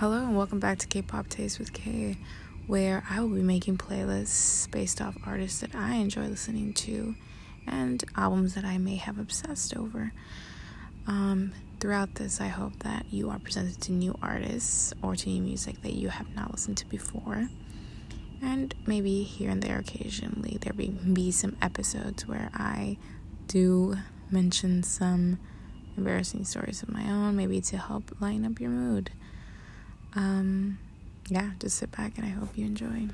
Hello and welcome back to K-pop Taste with K, where I will be making playlists based off artists that I enjoy listening to and albums that I may have obsessed over. Um, throughout this, I hope that you are presented to new artists or to new music that you have not listened to before. And maybe here and there, occasionally, there be, be some episodes where I do mention some embarrassing stories of my own, maybe to help lighten up your mood um, yeah, just sit back and I hope you enjoy.